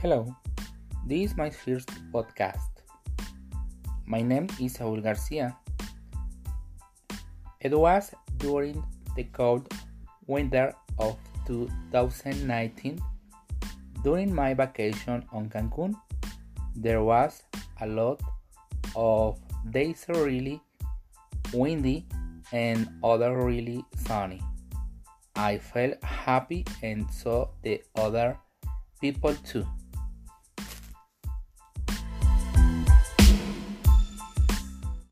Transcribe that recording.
Hello, this is my first podcast. My name is Saul Garcia. It was during the cold winter of 2019. During my vacation on Cancun, there was a lot of days really windy and other really sunny. I felt happy and saw the other people too.